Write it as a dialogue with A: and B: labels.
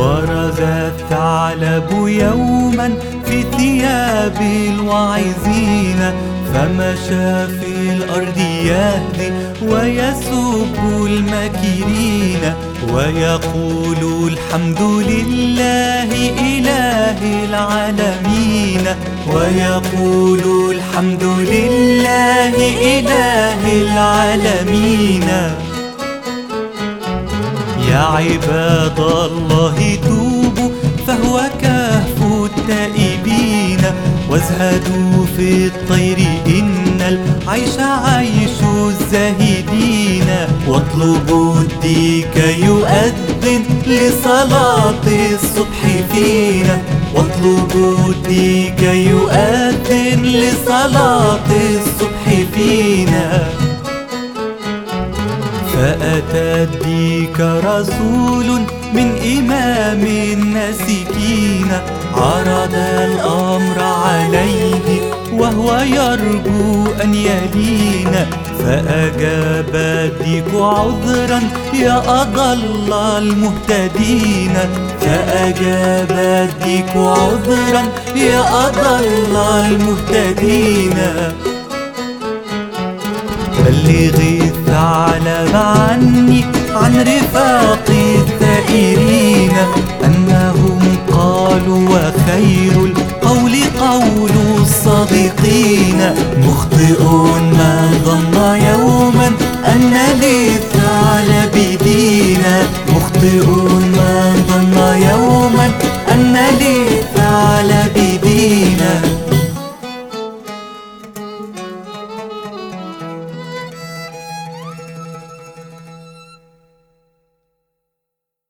A: برز الثعلب يوما في ثياب الواعظين فمشى في الأرض يهدي ويسب المكرين ويقول الحمد لله إله العالمين ويقول الحمد لله إله العالمين. يا عباد الله توبوا فهو كهف التائبين. وازهدوا في الطير إن العيش عيش الزاهدين. واطلبوا الديك يؤذن لصلاة الصبح فينا واطلبوا الديك يؤذن لصلاة الصبح الديك رسول من إمام الناسكين. عرض الأمر عليه وهو يرجو أن يلين. فأجاب الديك عذرا يا أضل المهتدين. فأجاب الديك عذرا يا أضل المهتدين. بلغ الثعلب عني عن رفاق الثائرين أنهم قالوا وخير القول قول الصادقين مخطئ ما ظن يوما أن للثعلب دينا مخطئ ما ظن يوما أن للثعلب